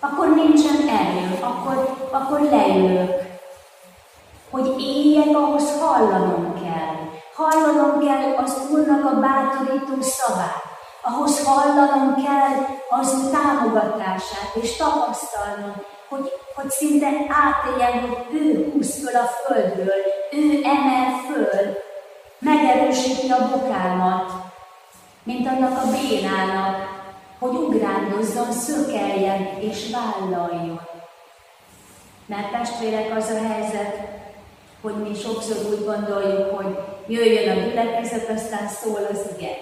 Akkor nincsen erő, akkor, akkor leülök. Hogy éljek, ahhoz hallanom kell. Hallanom kell az Úrnak a bátorító szavát. Ahhoz hallanom kell az támogatását, és tapasztalnom, hogy, hogy szinte átéljen, hogy ő húz föl a földről, ő emel föl, megerősíti a bokámat, mint annak a bénának, hogy ugrándozzon, szökeljen és vállaljon. Mert testvérek, az a helyzet, hogy mi sokszor úgy gondoljuk, hogy jöjjön a gyülekezet, aztán szól az ige.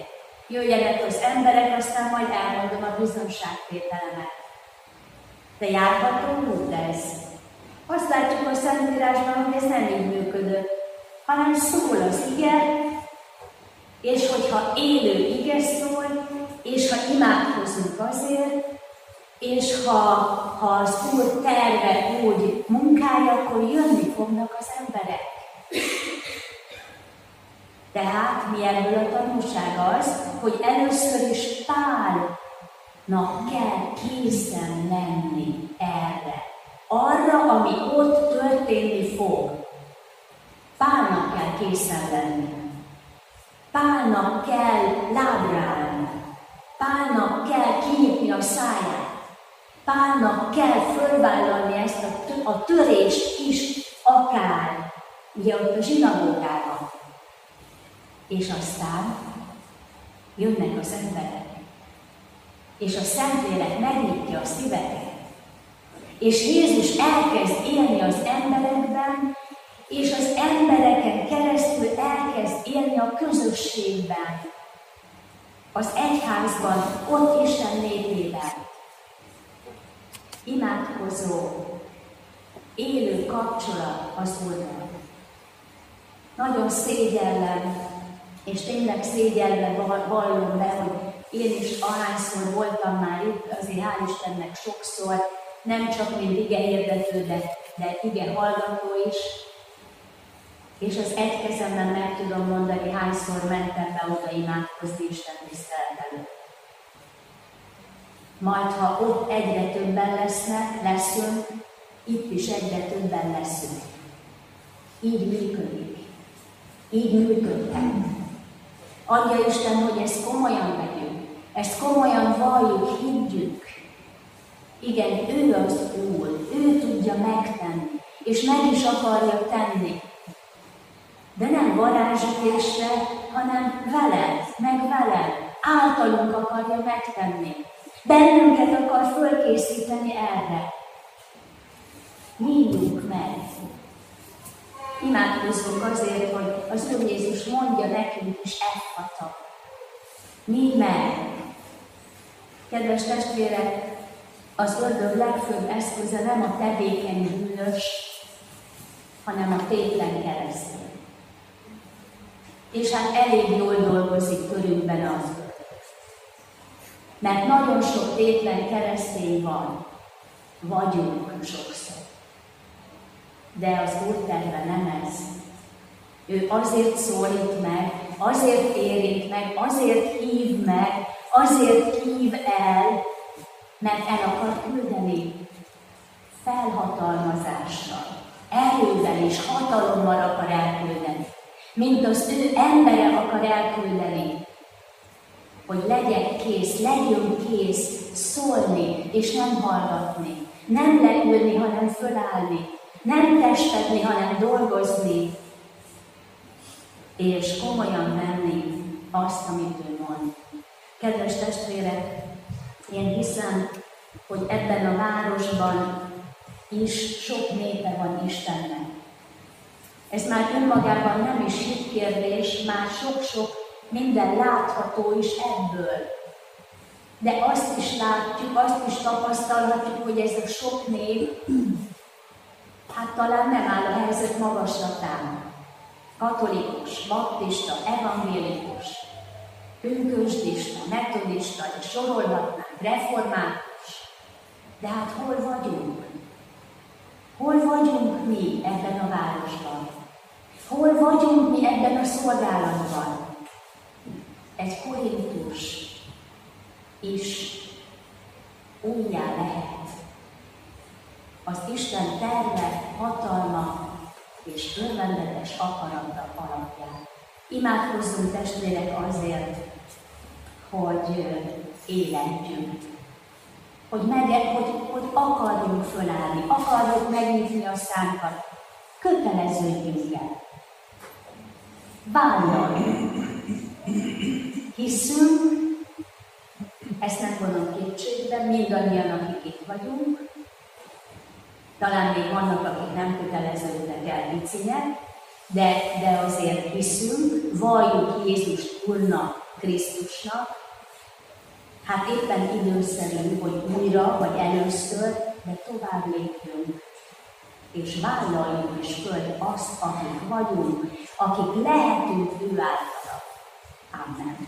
Jöjjenek az emberek, aztán majd elmondom a bizonságtételemet. De járható út ez. Azt látjuk a Szentírásban, hogy ez nem így működött, hanem szól az ige, és hogyha élő ige szól, és ha imádkozunk azért, és ha, ha az Úr terve úgy munkálja, akkor jönni fognak az emberek. Tehát mi ebből a tanulság az, hogy először is Pálnak kell készen lenni erre. Arra, ami ott történni fog. Pálnak kell készen lenni. Pálnak kell lábrálni. Pálnak kell kinyitni a száját. Pálnak kell fölvállalni ezt a, a törést is, akár, ugye ott a zsinagógában. És aztán jönnek az emberek, és a Szentlélek megnyitja a szíveket, és Jézus elkezd élni az emberekben, és az embereken keresztül elkezd élni a közösségben, az egyházban, ott Isten népében. Imádkozó, élő kapcsolat az Úrral. Nagyon szégyellem, és tényleg szégyellve vallom be, hogy én is ahányszor voltam már itt, azért hál' Istennek sokszor, nem csak mint ige hirdető, de, de ige hallgató is, és az egy kezemben meg tudom mondani, hányszor mentem be oda imádkozni Isten tisztelet előtt. Majd, ha ott egyre többen lesznek, leszünk, itt is egyre többen leszünk. Így működik. Így működhet. Adja Isten, hogy ezt komolyan vegyük, ezt komolyan valljuk, higgyük. Igen, ő az Úr, ő tudja megtenni, és meg is akarja tenni. Nem varázsütésre, hanem veled, meg veled. Általunk akarja megtenni. Bennünket akar fölkészíteni erre. Nyíljunk meg. Imádkozzunk azért, hogy az Úr Jézus mondja nekünk is effata. Nyílj meg. Kedves testvérek, az ördög legfőbb eszköze nem a tevékeny bűnös, hanem a tétlen keresztény és hát elég jól dolgozik körünkben az Mert nagyon sok tétlen keresztény van, vagyunk sokszor. De az Úr terve nem ez. Ő azért szólít meg, azért érint meg, azért hív meg, azért hív el, mert el akar küldeni felhatalmazással, erővel és hatalommal akar elküldeni mint az ő embere akar elküldeni, hogy legyek kész, legyünk kész szólni és nem hallgatni, nem leülni, hanem fölállni, nem testedni, hanem dolgozni, és komolyan venni azt, amit ő mond. Kedves testvérek, én hiszem, hogy ebben a városban is sok népe van Istennek. Ez már önmagában nem is hitkérdés, már sok-sok minden látható is ebből. De azt is látjuk, azt is tapasztalhatjuk, hogy ez a sok nép, hát talán nem áll a helyzet magaslatán. Katolikus, baptista, evangélikus, pünkösdista, metodista, és sorolhatnánk, református. De hát hol vagyunk? Hol vagyunk mi ebben a városban? Hol vagyunk mi ebben a szolgálatban? Egy korintus is újjá lehet. Az Isten terve, hatalma és örvendetes akarata alapján. Imádkozzunk testvérek azért, hogy életünk, hogy, meg, hogy, hogy akarjunk fölállni, akarjuk megnyitni a szánkat, köteleződjünk el. Vállaljunk. Hiszünk, ezt nem vonom kétségbe, mindannyian, akik itt vagyunk, talán még vannak, akik nem köteleződnek el bicinek, de, de azért hiszünk, valljuk Jézust Úrnak, Krisztusnak, hát éppen időszerű, hogy újra, vagy először, de tovább lépjünk, és vállaljuk is föl azt, akik vagyunk, akik lehetünk ő általa. Amen.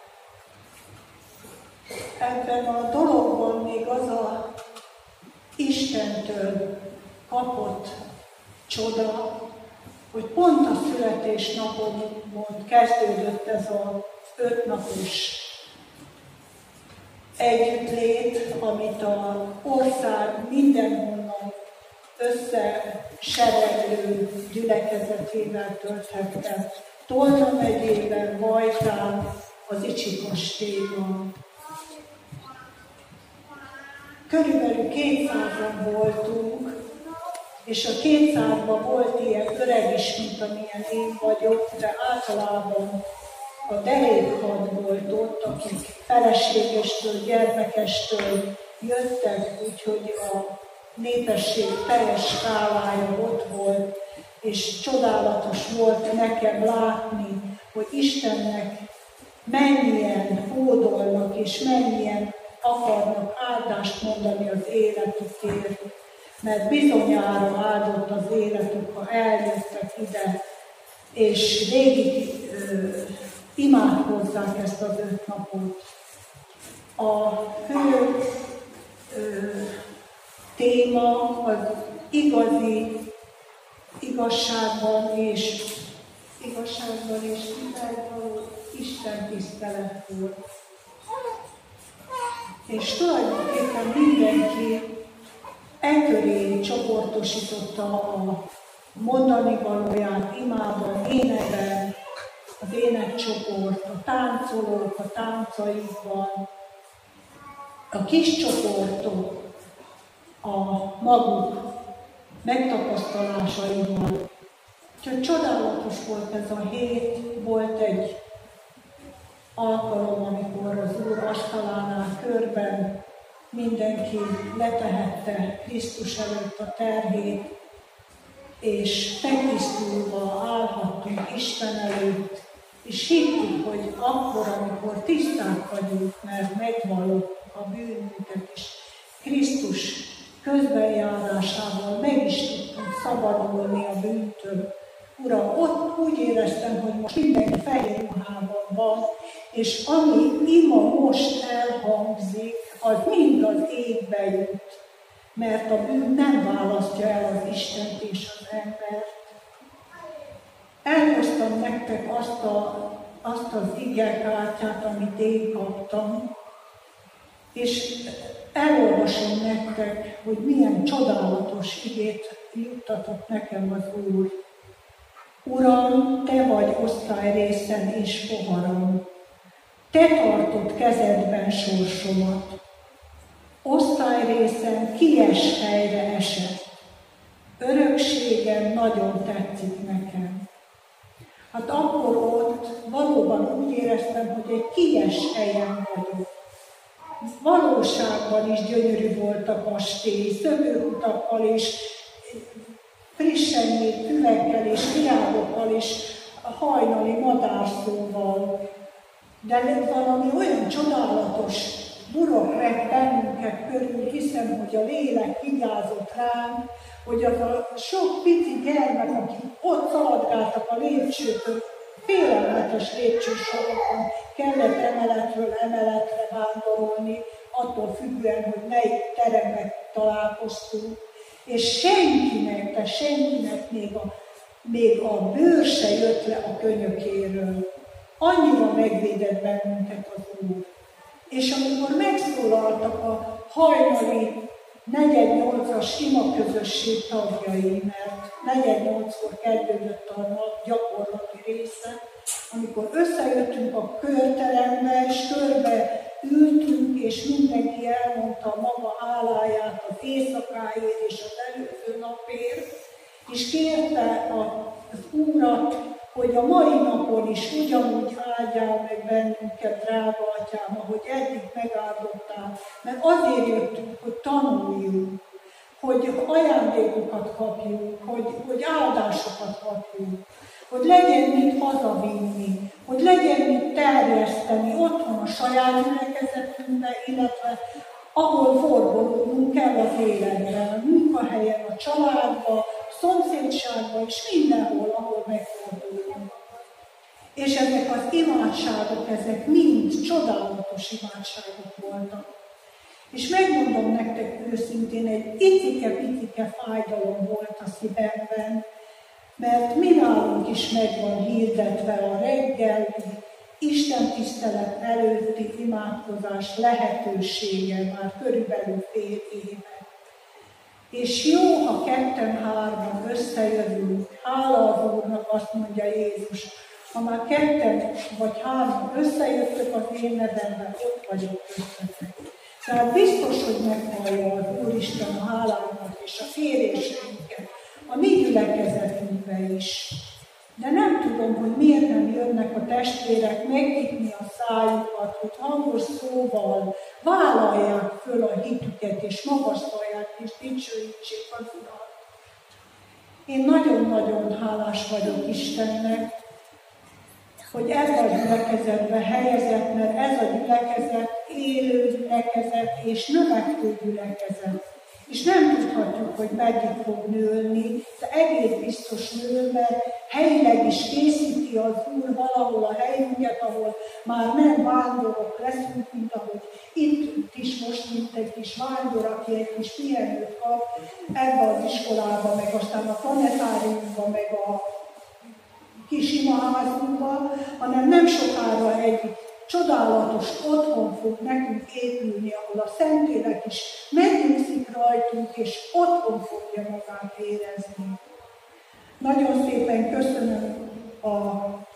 Ebben a dologban még az a Istentől kapott csoda, hogy pont a születésnapomon kezdődött ez a ötnapos együttlét, amit a ország mindenhonnan összesereglő gyülekezetével tölthettem. Tolna megyében, Vajtán, az Icsikostéban. Körülbelül 200-an voltunk, és a 200-ban volt ilyen öreg is, mint amilyen én vagyok, de általában a derékhad volt ott, akik feleségestől, gyermekestől jöttek, úgyhogy a népesség teljes skálája ott volt, és csodálatos volt nekem látni, hogy Istennek mennyien hódolnak, és mennyien akarnak áldást mondani az életükért, mert bizonyára áldott az életük, ha eljöttek ide, és végig imádkozzák ezt az öt napot. A fő ö, téma az igazi igazságban és igazságban és való Isten tisztelet volt. És tulajdonképpen mindenki e köré csoportosította a mondani valóját imádon, énekben, az énekcsoport, a táncolók a táncaikban, a kis csoportok a maguk megtapasztalásaiban. Csak csodálatos volt ez a hét, volt egy alkalom, amikor az Úr asztalánál körben mindenki letehette Krisztus előtt a terhét, és megtisztulva állhattunk Isten előtt, és hittük, hogy akkor, amikor tiszták vagyunk, mert megvallott a bűnünket, és Krisztus közbenjárásával meg is tudtunk szabadulni a bűntől. Uram, ott úgy éreztem, hogy most minden fehér ruhában van, és ami ima most elhangzik, az mind az égbe jut, mert a bűn nem választja el az Istent és az embert. Elhoztam nektek azt, a, azt az igekártyát, amit én kaptam, és elolvasom nektek, hogy milyen csodálatos igét juttatott nekem az Úr. Uram, Te vagy osztályrészen és poharam, Te tartod kezedben sorsomat. Osztályrészen kies helyre esett. Örökségem nagyon tetszik nekem. Hát akkor ott valóban úgy éreztem, hogy egy kies helyen vagyok valóságban is gyönyörű volt a kastély, szökőutakkal és frissen nyílt füvekkel és virágokkal és a hajnali madárszóval. De valami olyan csodálatos burok vett bennünket körül, hiszem, hogy a lélek vigyázott ránk, hogy az a sok pici gyermek, akik ott szaladgáltak a lépcsőtől, félelmetes lépcsősorokon kellett emeletről emeletre vándorolni, attól függően, hogy melyik teremben találkoztunk, és senkinek, de senkinek még a, még a bőr se jött le a könyökéről. Annyira megvédett bennünket az Úr. És amikor megszólaltak a hajnali negyed nyolcas ima közösség tagjai, mert negyed nyolckor kezdődött a nap gyakorlati része, amikor összejöttünk a körterembe, és körbe ültünk, és mindenki elmondta a maga álláját az éjszakáért és az előző napért, és kérte az Úrat, hogy a mai napon is ugyanúgy áldjál meg bennünket, drága atyám, ahogy eddig megáldottál, mert azért jöttünk, hogy tanuljunk, hogy ajándékokat kapjunk, hogy, hogy áldásokat kapjunk, hogy legyen mit hazavinni, hogy legyen mit terjeszteni otthon a saját gyülekezetünkbe, illetve ahol forgolódnunk kell az életben, a munkahelyen, a családban, a szomszédságban, és mindenhol, ahol megfordulunk. És ezek az imádságok, ezek mind csodálatos imádságok voltak. És megmondom nektek őszintén, egy icike-picike fájdalom volt a szívemben, mert mi nálunk is meg van hirdetve a reggeli Isten tisztelet előtti imádkozás lehetősége már körülbelül fél éve. És jó, ha ketten-hárman összejövünk, hála az Úrnak, azt mondja Jézus, ha már ketten vagy hárman összejöttök az én nevemben, ott vagyok köztetek. Tehát biztos, hogy meghallja az Úristen a hálánkat és a kéréseinket, a mi gyülekezetünkbe is. De nem tudom, hogy miért nem jönnek a testvérek megnyitni a szájukat, hogy hangos szóval vállalják föl a hitüket, és magasztalják és dicsőítsék az Urat. Én nagyon-nagyon hálás vagyok Istennek, hogy ez a gyülekezetbe helyezett, mert ez a gyülekezet élő gyülekezet és növekvő gyülekezet. És nem tudhatjuk, hogy meddig fog nőni, de egész biztos nő, mert helyileg is készíti az Úr valahol a helyünket, ahol már nem vándorok leszünk, mint ahogy itt is most, mint egy kis vándor, aki egy kis pihenőt kap ebbe az iskolába, meg aztán a planetáriumba, meg a kis imaházunkba, hanem nem sokára egy csodálatos otthon fog nekünk épülni, ahol a Szentlélek is megnyugszik rajtunk, és otthon fogja magát érezni. Nagyon szépen köszönöm a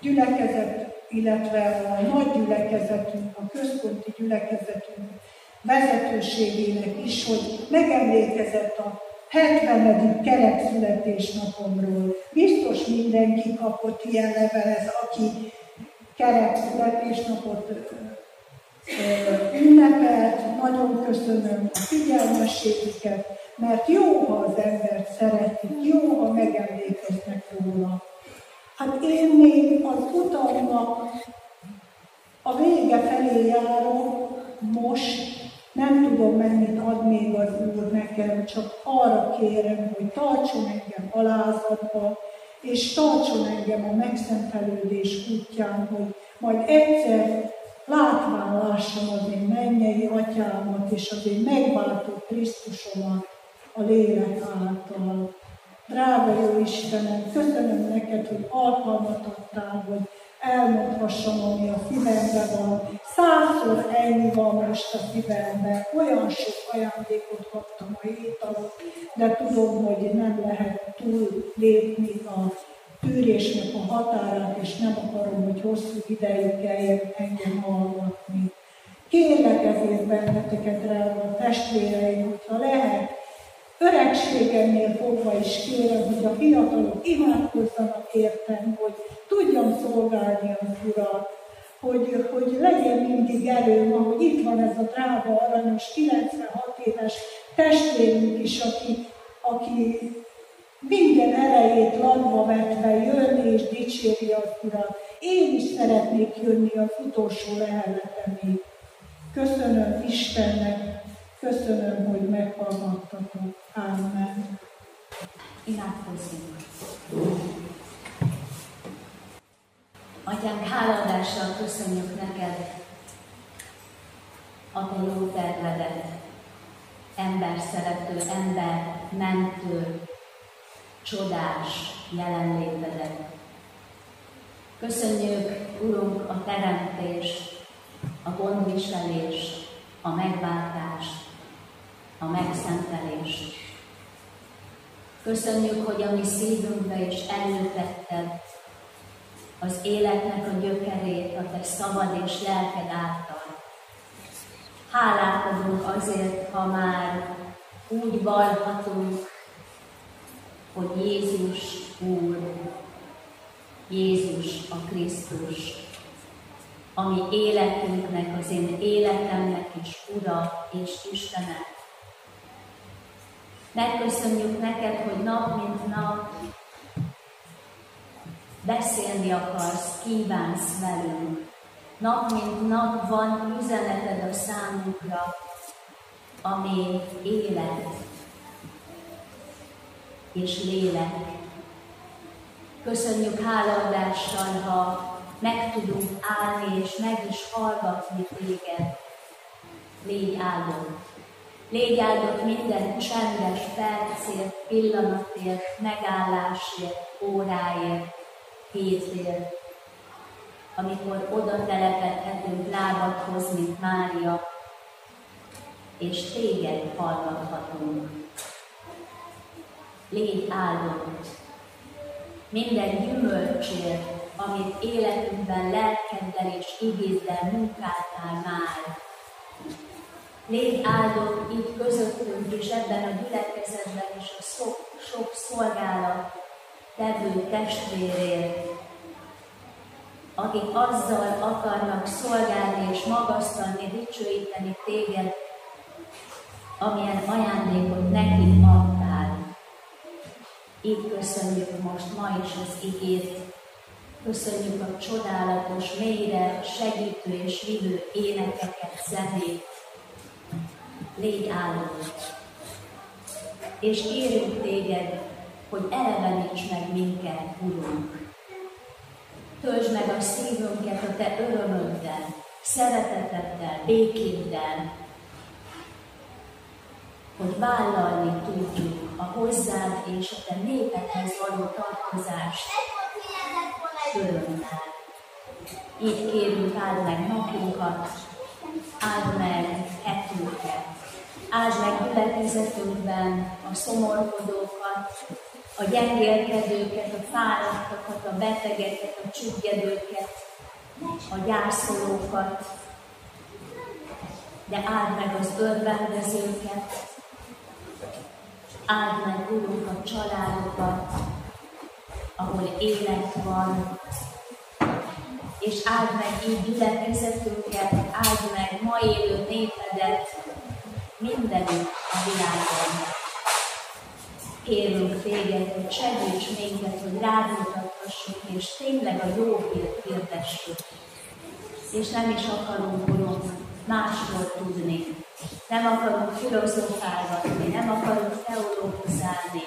gyülekezet, illetve a nagy gyülekezetünk, a központi gyülekezetünk vezetőségének is, hogy megemlékezett a 70. kerek születésnapomról. Biztos mindenki kapott ilyen levelet, aki kerek születésnapot ünnepelt. Nagyon köszönöm a figyelmességüket, mert jó, ha az embert szeretik, jó, ha megemlékeznek róla. Hát én még az utamnak a vége felé járok, most nem tudom, mennyit ad még az Úr nekem, csak arra kérem, hogy tartson engem alázatba, és tartson engem a megszentelődés útján, hogy majd egyszer látván lássam az én mennyei atyámat, és az én megváltó Krisztusomat a lélek által. Drága jó Istenem, köszönöm neked, hogy alkalmat adtál, hogy elmondhassam, ami a szívemben van. Százszor ennyi van most a szívemben. Olyan sok ajándékot kaptam a hét de tudom, hogy nem lehet túl lépni a tűrésnek a határát, és nem akarom, hogy hosszú ideig kelljen engem hallgatni. Kérlek ezért benneteket, drága testvéreim, hogyha lehet, öregségemnél fogva is kérem, hogy a fiatalok imádkozzanak értem, hogy tudjam szolgálni az Urat, hogy, hogy legyen mindig erőm, ahogy itt van ez a drága, aranyos, 96 éves testvérünk is, aki, aki minden erejét latba vetve jönni és dicséri az Urat. Én is szeretnék jönni az utolsó leheletemig. Köszönöm Istennek, köszönöm, hogy meghallgattatok. Amen. Imádkozzunk. Atyánk, hálaadással köszönjük neked a te jó tervedet, ember szerető, ember mentő, csodás jelenlétedet. Köszönjük, Urunk, a teremtést, a gondviselést, a megváltást, a megszentelést. Köszönjük, hogy a mi szívünkbe is előtetted az életnek a gyökerét a te szabad és lelked által. Hálát adunk azért, ha már úgy vallhatunk, hogy Jézus Úr, Jézus a Krisztus, ami életünknek, az én életemnek is Ura és Istene. Megköszönjük neked, hogy nap mint nap beszélni akarsz, kívánsz velünk. Nap mint nap van üzeneted a számunkra, ami élet és lélek. Köszönjük hálaadással, ha meg tudunk állni és meg is hallgatni téged. Légy áldott. Légy áldott minden csendes percért, pillanatért, megállásért, óráért, hétért, amikor oda telepedhetünk lábadhoz, mint Mária, és téged hallgathatunk. Légy áldott minden gyümölcsért, amit életünkben lelkeddel és igéddel munkáltál már. Légy áldott itt közöttünk és ebben a gyülekezetben is a sok, sok szolgálat tevő testvérért, akik azzal akarnak szolgálni és magasztalni, dicsőíteni téged, amilyen ajándékot nekik adtál. Így köszönjük most ma is az igét, köszönjük a csodálatos, mélyre segítő és vívő énekeket, zenét. Légy áldott! És kérünk téged, hogy eleveníts meg minket, Urunk. Töltsd meg a szívünket a Te örömöddel, szereteteddel, békéddel, hogy vállalni tudjuk a hozzád és a Te népedhez való tartozást örömmel. Így kérünk, áld meg napunkat, áld meg hetünket, áld meg gyülekezetünkben a szomorkodókat, a gyengélkedőket, a fáradtakat, a betegeket, a csüggedőket, a gyászolókat, de áld meg az örvendezőket, áld meg, Urunk, a családokat, ahol élet van, és áld meg így gyülekezetünket, áld meg ma élő népedet mindenütt a világon. Kérünk téged, hogy segíts minket, hogy rád mutathassuk, és tényleg a jó hirdessük. És nem is akarunk, Urunk, másról tudni. Nem akarunk filozofálgatni, nem akarunk teológizálni,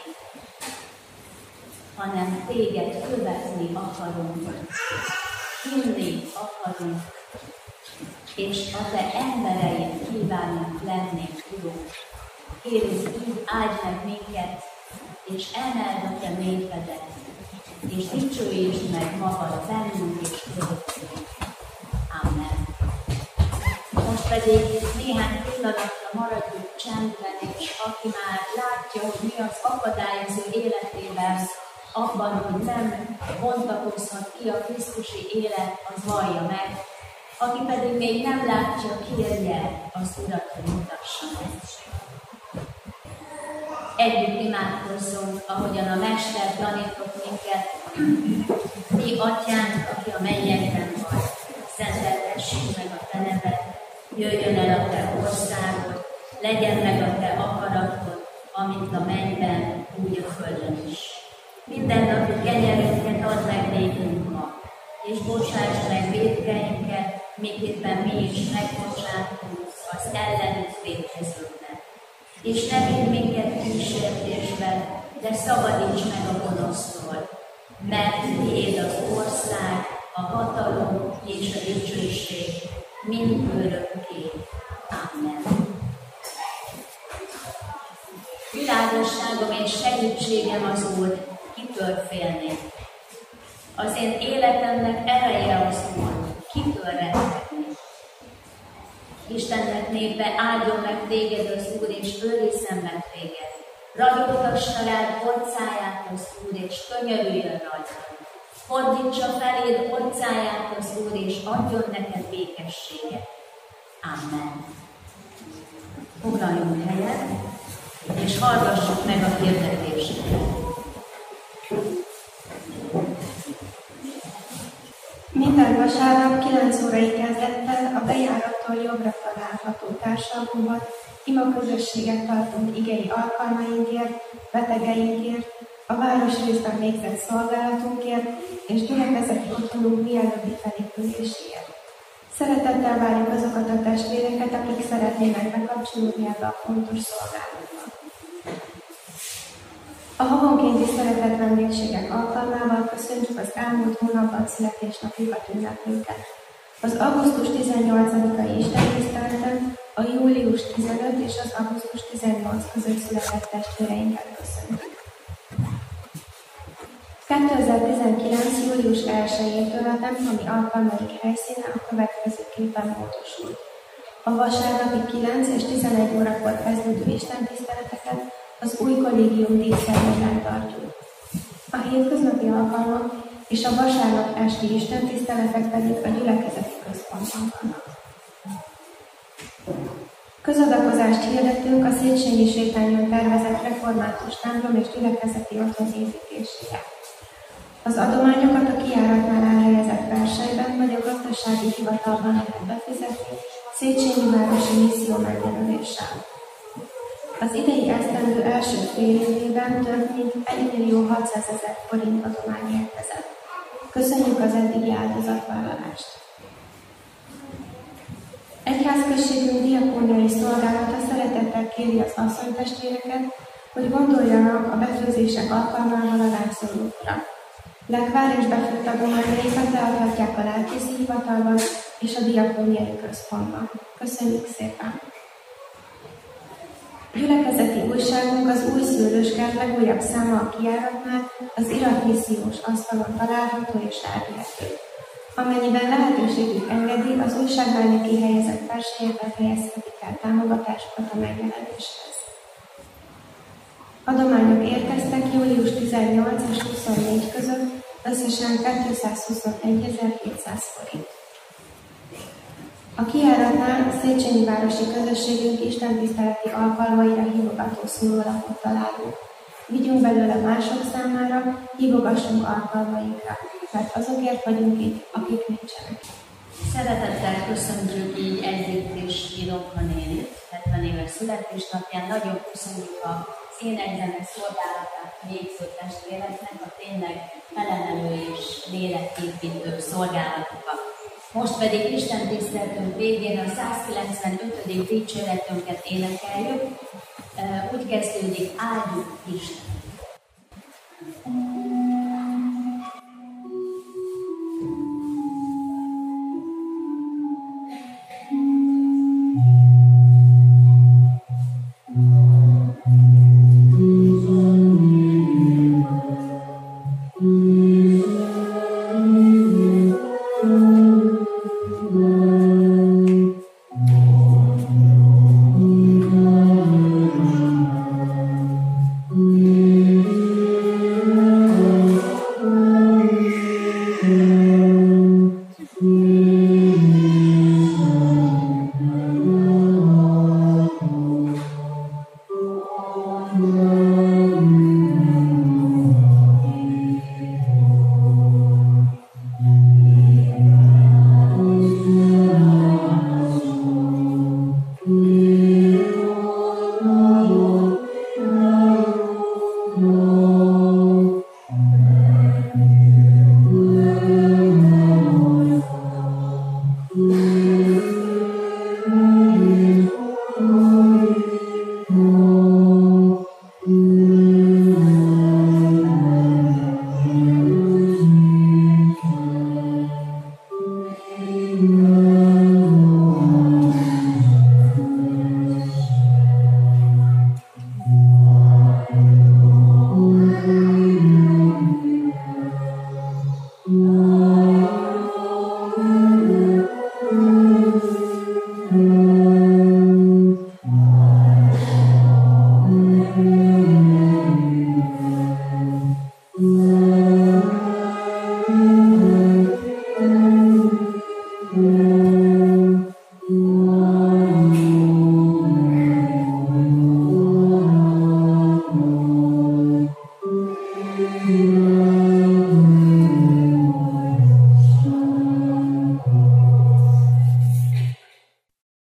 hanem téged követni akarunk, hinni akarunk, és a te embereid kívánunk lenni, Urunk. Kérünk, így áldj meg minket, és emeld a te népedet, és dicsőítsd meg magad bennünk és körülöttünk. Amen. Most pedig néhány pillanatra maradjunk csendben, és aki már látja, hogy mi az akadályozó életében, abban, hogy nem bontakozhat ki a Krisztusi élet, az vallja meg. Aki pedig még nem látja, kérje az Urat, hogy mutassa meg. Együtt imádkozzunk, ahogyan a Mester tanított minket. Mi, Atyánk, aki a mennyekben vagy, szenteltessük meg a Te neved, jöjjön el a Te országod, legyen meg a Te akaratod, amint a mennyben, úgy a földön is. Minden napi kenyerünket add meg nékünk ma, és bocsáss meg védkeinket, miképpen mi is megbocsátunk az ellenünk védkezőknek. És ne vidd minket kísértésbe, de szabadíts meg a gonosztól, mert tiéd az ország, a hatalom és a dicsőség mind örökké. Amen. Világosságom és segítségem az Úr, kitől félnék. Az én életemnek ereje az Úr, kitől rettegni. Istennek népe áldjon meg téged az Úr, és őrizzen meg téged. Ragyogtassa rád orcáját az Úr, és könyörüljön rajta. Fordítsa feléd orcáját az Úr, és adjon neked békességet. Amen. Foglaljunk helyet, és hallgassuk meg a hirdetéseket. Minden vasárnap 9 órai kezdettel a bejárattól jobbra található társadalomban ima közösséget tartunk igei alkalmainkért, betegeinkért, a városrészben végzett szolgálatunkért és gyülekezeti otthonunk mielőbbi felépüléséért. Szeretettel várjuk azokat a testvéreket, akik szeretnének bekapcsolódni ebbe a fontos szolgálatba. A havonkénti szeretett vendégségek alkalmával köszöntjük az elmúlt hónapban születésnapjukat ünneplőket. Az augusztus 18-ai istentiszteleten a július 15 és az augusztus 18 között született testvéreinket köszöntjük. 2019. július 1-től a templomi alkalmaik helyszíne a következőképpen módosult. A vasárnapi 9 és 11 órakor kezdődő istentiszteleteket az új kollégium dísztermében tartjuk. A hétköznapi alkalmak és a vasárnap esti istentiszteletek pedig a gyülekezeti központban vannak. Közadakozást hirdetünk a Széchenyi sétányon tervezett református templom és gyülekezeti otthon építésére. Az adományokat a kiáratnál elhelyezett verselyben vagy a gazdasági hivatalban lehet befizetni Széchenyi Városi Misszió megjelöléssel. Az idei esztendő első fél évében több mint 1 millió 600 ezer forint adomány érkezett. Köszönjük az eddigi áldozatvállalást! Egyházközségünk diakóniai szolgálata szeretettel kéri az asszonytestvéreket, hogy gondoljanak a befőzések alkalmával a rászorulókra. Lekvár és befőtt adományaikat leadhatják a lelkészi hivatalban és a diakóniai központban. Köszönjük szépen! Gyülekezeti újságunk az új szőlőskert legújabb száma a kiáratnál az iratmissziós asztalon található és elvihető. Amennyiben lehetőségük engedi, az újságban helyezett verselyeket helyezhetik el támogatásokat a megjelenéshez. Adományok érkeztek július 18 és 24 között, összesen 221.700 forint. A kiáratnál Széchenyi Városi Közösségünk Isten tiszteleti alkalmaira hívogató szólólapot találunk. Vigyünk belőle mások számára, hívogassunk alkalmainkra, mert azokért vagyunk itt, akik nincsenek. Szeretettel köszöntjük így Együtt és nénit, 70 éves születésnapján. Nagyon köszönjük a énekzenek szolgálatát végző testvéreknek a tényleg felemelő és léleképítő szolgálatokat. Most pedig Isten tiszteltünk végén a 195. dicséretünket énekeljük. Úgy kezdődik, áldjuk Isten.